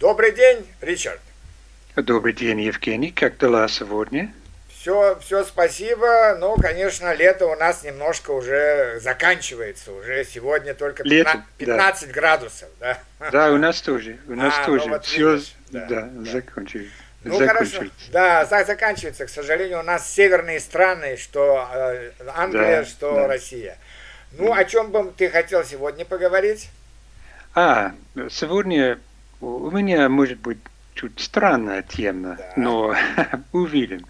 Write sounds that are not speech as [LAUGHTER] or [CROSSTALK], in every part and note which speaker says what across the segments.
Speaker 1: Добрый день, Ричард.
Speaker 2: Добрый день, Евгений. Как дела сегодня?
Speaker 1: Все, все, спасибо. Ну, конечно, лето у нас немножко уже заканчивается. Уже сегодня только 15, лето, 15 да. градусов. Да?
Speaker 2: да, у нас тоже. У нас а, тоже.
Speaker 1: Ну, вот
Speaker 2: все
Speaker 1: видишь, да,
Speaker 2: да, да. закончилось.
Speaker 1: Ну хорошо, да, заканчивается. К сожалению, у нас северные страны, что э, Англия, да, что да. Россия. Ну, о чем бы ты хотел сегодня поговорить?
Speaker 2: А, сегодня у меня, может быть, чуть странная тема, да. но [LAUGHS] увидим.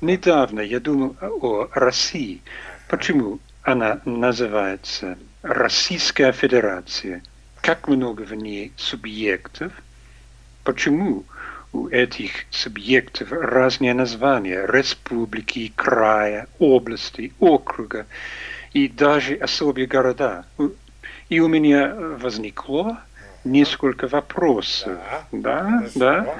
Speaker 2: Недавно я думал о России. Почему она называется Российская Федерация? Как много в ней субъектов? Почему у этих субъектов разные названия? Республики, края, области, округа и даже особые города. И у меня возникло несколько вопросов.
Speaker 1: Да,
Speaker 2: да.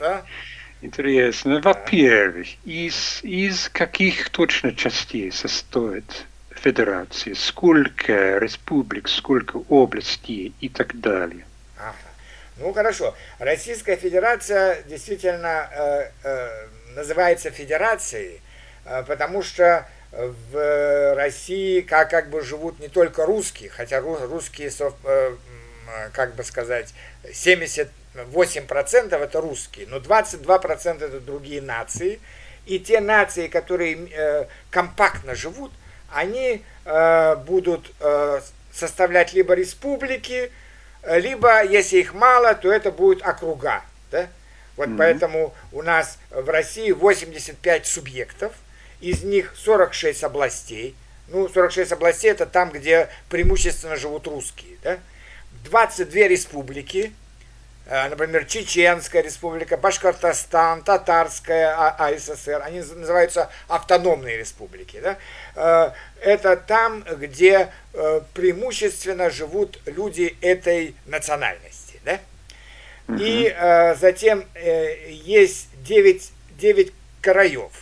Speaker 2: да. [LAUGHS] Интересно. Во-первых, из, из каких точно частей состоит федерация? Сколько республик, сколько областей и так далее?
Speaker 1: Ага. Ну хорошо. Российская Федерация действительно э, э, называется федерацией, э, потому что в России как, как бы живут не только русские, хотя русские, э, как бы сказать, 70 8% это русские, но 22% это другие нации. И те нации, которые э, компактно живут, они э, будут э, составлять либо республики, либо, если их мало, то это будут округа. Да? Вот mm-hmm. поэтому у нас в России 85 субъектов, из них 46 областей. Ну, 46 областей это там, где преимущественно живут русские. Да? 22 республики, Э, например, Чеченская республика, Башкортостан, Татарская АССР, они называются автономные республики. Да? Э, это там, где э, преимущественно живут люди этой национальности. Да? И затем есть 9, 9 краев.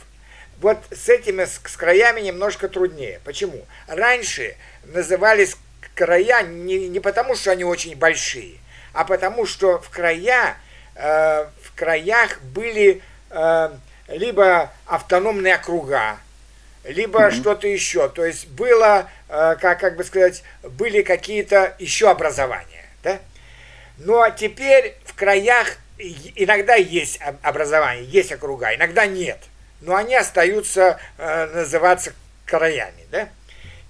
Speaker 1: Вот с этими с краями немножко труднее. Почему? Раньше назывались края не, не потому, что они очень большие, а потому что в края, э, в краях были э, либо автономные округа, либо mm-hmm. что-то еще. То есть было, э, как, как бы сказать, были какие-то еще образования. Да? Ну а теперь в краях иногда есть образование, есть округа, иногда нет. Но они остаются э, называться краями. Да?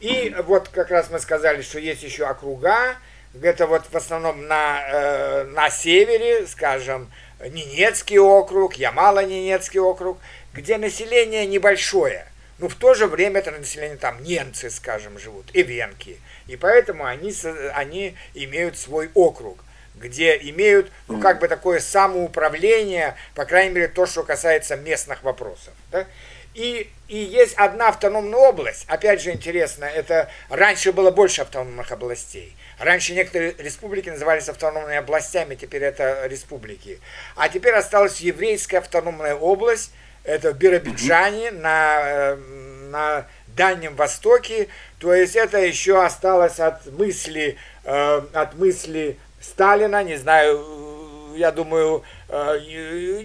Speaker 1: И вот как раз мы сказали, что есть еще округа, это вот в основном на, э, на севере, скажем, Ненецкий округ, Ямало-Ненецкий округ, где население небольшое, но в то же время это население там немцы, скажем, живут, и венки. И поэтому они, они имеют свой округ, где имеют, ну, как бы такое самоуправление, по крайней мере, то, что касается местных вопросов. Да? И, и есть одна автономная область, опять же интересно, это раньше было больше автономных областей. Раньше некоторые республики назывались автономными областями, теперь это республики. А теперь осталась еврейская автономная область, это в Биробиджане, mm-hmm. на, э, на Дальнем Востоке. То есть это еще осталось от мысли, э, от мысли Сталина, не знаю, я думаю, э,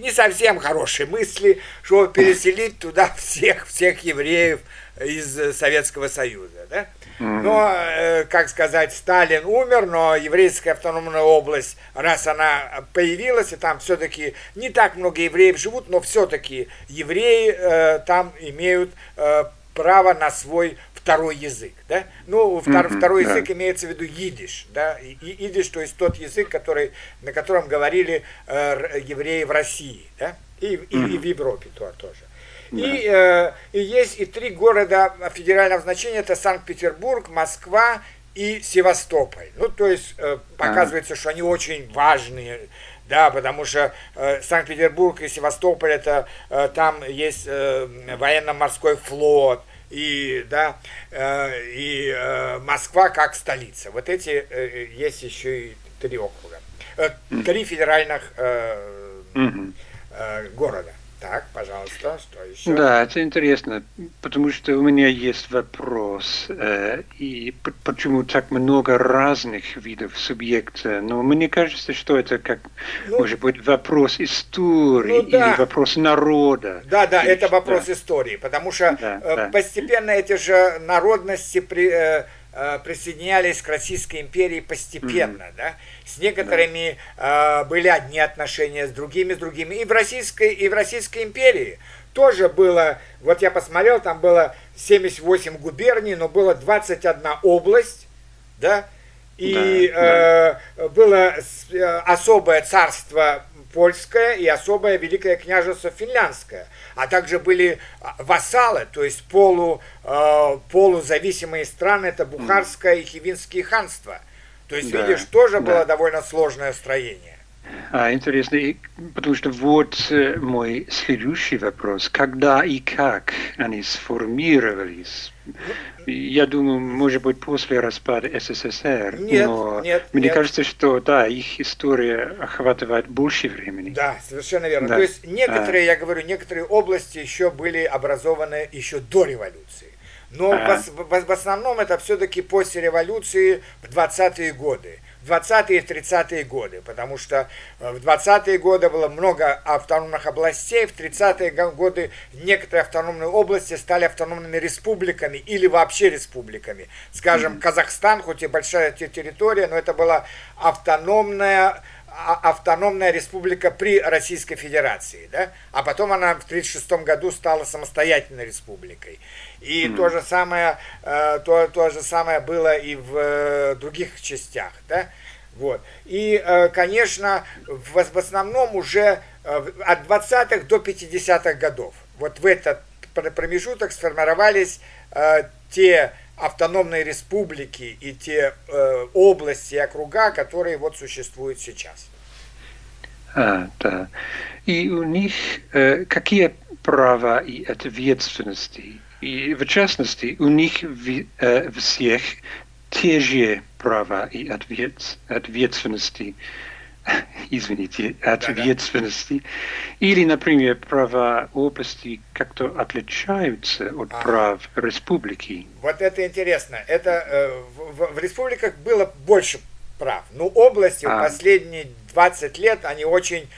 Speaker 1: не совсем хорошие мысли, чтобы переселить туда всех, всех евреев из Советского Союза. Да? Но, э, как сказать, Сталин умер, но еврейская автономная область, раз она появилась, и там все-таки не так много евреев живут, но все-таки евреи э, там имеют э, право на свой второй язык, да? Ну, втор, mm-hmm, второй язык yeah. имеется в виду идиш, да? И, идиш, то есть тот язык, который, на котором говорили э, евреи в России, да? И, mm-hmm. и, и в Европе то, тоже. И, э, и есть и три города федерального значения, это Санкт-Петербург, Москва и Севастополь. Ну, то есть э, показывается, что они очень важные, да, потому что э, Санкт-Петербург и Севастополь, это э, там есть э, военно-морской флот, и, да, э, и э, Москва как столица. Вот эти э, есть еще и три округа, три федеральных э, города. Так, пожалуйста, что еще?
Speaker 2: Да, это интересно, потому что у меня есть вопрос, э, и почему так много разных видов субъекта, но мне кажется, что это как,
Speaker 1: Ну,
Speaker 2: может быть, вопрос истории
Speaker 1: Ну да.
Speaker 2: или вопрос народа.
Speaker 1: Да, да, это вопрос истории, потому что
Speaker 2: Да,
Speaker 1: э,
Speaker 2: да.
Speaker 1: постепенно эти же народности при, э, присоединялись к Российской империи постепенно, да. С некоторыми э, были одни отношения, с другими, с другими. И в Российской, и в Российской империи тоже было, вот я посмотрел, там было 78 губерний, но было 21 область, да, и
Speaker 2: Да,
Speaker 1: э, было э, особое царство польское и особое великое княжество финляндское, а также были а, вассалы, то есть полу, э, полузависимые страны, это Бухарское и Хивинские ханства. То есть,
Speaker 2: Да,
Speaker 1: видишь, тоже
Speaker 2: да.
Speaker 1: было довольно сложное строение.
Speaker 2: А, интересно, и- потому что вот э, мой следующий вопрос. Когда и как они сформировались? Я думаю, может быть, после распада СССР.
Speaker 1: Нет,
Speaker 2: но
Speaker 1: нет,
Speaker 2: Мне
Speaker 1: нет.
Speaker 2: кажется, что да, их история охватывает больше времени.
Speaker 1: Да, совершенно верно.
Speaker 2: Да.
Speaker 1: То есть некоторые, я говорю, некоторые области еще были образованы еще до революции. Но в, в- в основном это все-таки после революции в 20-е годы. В 20-е и 30-е годы, потому что э, в 20-е годы было много автономных областей, в 30-е го- годы некоторые автономные области стали автономными республиками или вообще республиками. Скажем, Казахстан, хоть и большая те- территория, но это была автономная автономная республика при Российской Федерации, да? а потом она в 1936 году стала самостоятельной республикой. И то, же самое, э, то, то же самое было и в э, других частях. Да? Вот. И, э, конечно, в, в основном уже от 20-х до 50-х годов, вот в этот пр- промежуток сформировались те автономные республики и те э, области и округа, которые вот существуют сейчас.
Speaker 2: А, да. И у них э, какие права и ответственности? И в частности, у них ви- э, всех те же права и ответ- ответственности, [LAUGHS] извините, ответственности, или, например, права области как-то отличаются от
Speaker 1: Ага.
Speaker 2: прав республики.
Speaker 1: Вот это интересно. Это э, в, в- республиках было больше прав. Но области
Speaker 2: А.
Speaker 1: в последние 20 лет они очень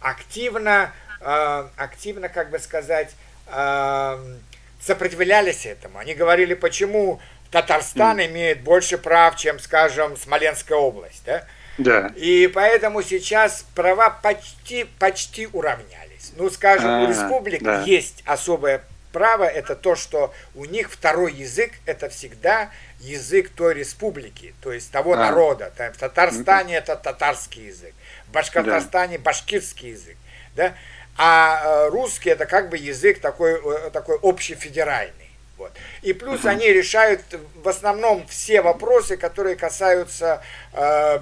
Speaker 1: активно, э, активно, как бы сказать, э, сопротивлялись этому. Они говорили, почему Татарстан имеет больше прав, чем, скажем, Смоленская область, да?
Speaker 2: Да.
Speaker 1: И поэтому сейчас права почти, почти уравнялись. Ну, скажем, у
Speaker 2: А,
Speaker 1: республик
Speaker 2: да.
Speaker 1: есть особое право, это то, что у них второй язык, это всегда язык той республики, то есть того
Speaker 2: А.
Speaker 1: народа. Там в Татарстане это татарский язык, в Башкортостане башкирский язык. Да? А э, русский это как бы язык такой, э, такой общефедеральный. Вот. И плюс они решают в основном все вопросы, которые касаются э,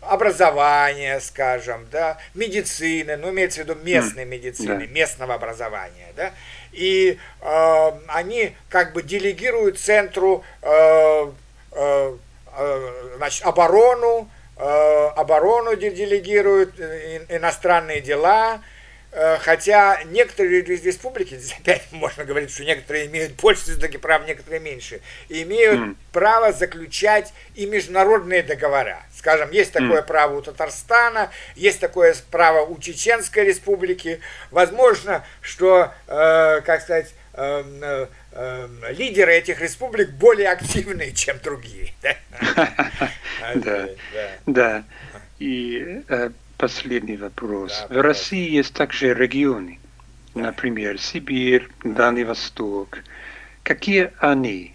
Speaker 1: образования, скажем, да, медицины, ну, имеется в виду местной медицины,
Speaker 2: да.
Speaker 1: местного образования, да, и э, они как бы делегируют центру э, э, э, значит, оборону, э, оборону де- делегируют, э, ин- иностранные дела, Э, Хотя некоторые рес- республики, [LAUGHS] здесь опять можно говорить, что некоторые имеют больше все-таки прав, некоторые меньше, имеют
Speaker 2: М.
Speaker 1: право заключать и международные договора. Скажем, есть такое право у Татарстана, есть такое право у Чеченской республики. Возможно, что, э, как сказать, эм, э, эм, лидеры этих республик более активные, [LAUGHS] чем другие. [LAUGHS] да?
Speaker 2: Да.
Speaker 1: Да.
Speaker 2: Да. И э, последний вопрос. В. России есть также регионы, например, Сибирь, Дальний Восток. Какие они?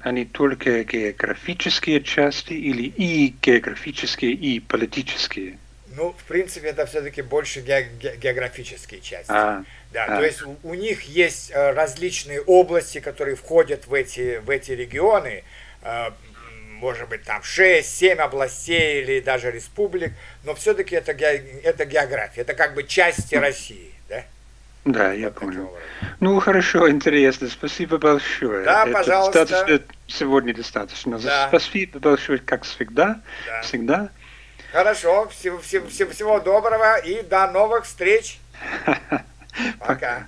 Speaker 2: Они только географические части или и географические, и политические?
Speaker 1: Ну, в принципе, это все-таки больше ге- ге- географические части.
Speaker 2: А,
Speaker 1: Да,
Speaker 2: а.
Speaker 1: то есть у, у них есть э, различные области, которые входят в эти, в эти регионы, э, может быть, там 6-7 областей или даже республик, но все-таки это, ге- это география, это как бы части России, да?
Speaker 2: да, я
Speaker 1: Вот
Speaker 2: понял. Ну, хорошо, интересно. Спасибо большое.
Speaker 1: Да,
Speaker 2: Это
Speaker 1: пожалуйста.
Speaker 2: достаточно- сегодня достаточно.
Speaker 1: Да.
Speaker 2: Спасибо большое, как всегда.
Speaker 1: Да.
Speaker 2: Всегда.
Speaker 1: Хорошо, всего, всего, всего доброго и до новых встреч. [LAUGHS] Пока.